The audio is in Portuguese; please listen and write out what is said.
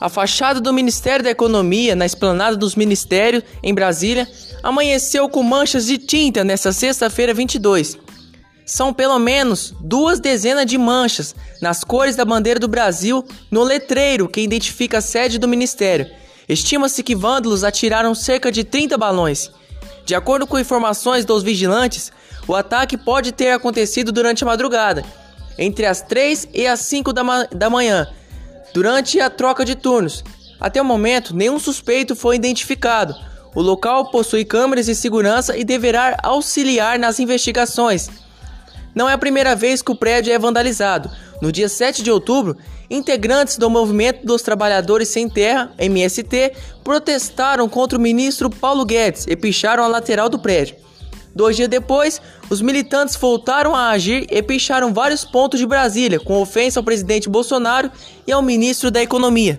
A fachada do Ministério da Economia, na esplanada dos Ministérios, em Brasília, amanheceu com manchas de tinta nesta sexta-feira 22. São pelo menos duas dezenas de manchas nas cores da bandeira do Brasil no letreiro que identifica a sede do Ministério. Estima-se que vândalos atiraram cerca de 30 balões. De acordo com informações dos vigilantes, o ataque pode ter acontecido durante a madrugada, entre as 3 e as 5 da, ma da manhã durante a troca de turnos. Até o momento, nenhum suspeito foi identificado. O local possui câmeras de segurança e deverá auxiliar nas investigações. Não é a primeira vez que o prédio é vandalizado. No dia 7 de outubro, integrantes do Movimento dos Trabalhadores Sem Terra, MST, protestaram contra o ministro Paulo Guedes e picharam a lateral do prédio. Dois dias depois, os militantes voltaram a agir e picharam vários pontos de Brasília, com ofensa ao presidente Bolsonaro e ao ministro da Economia.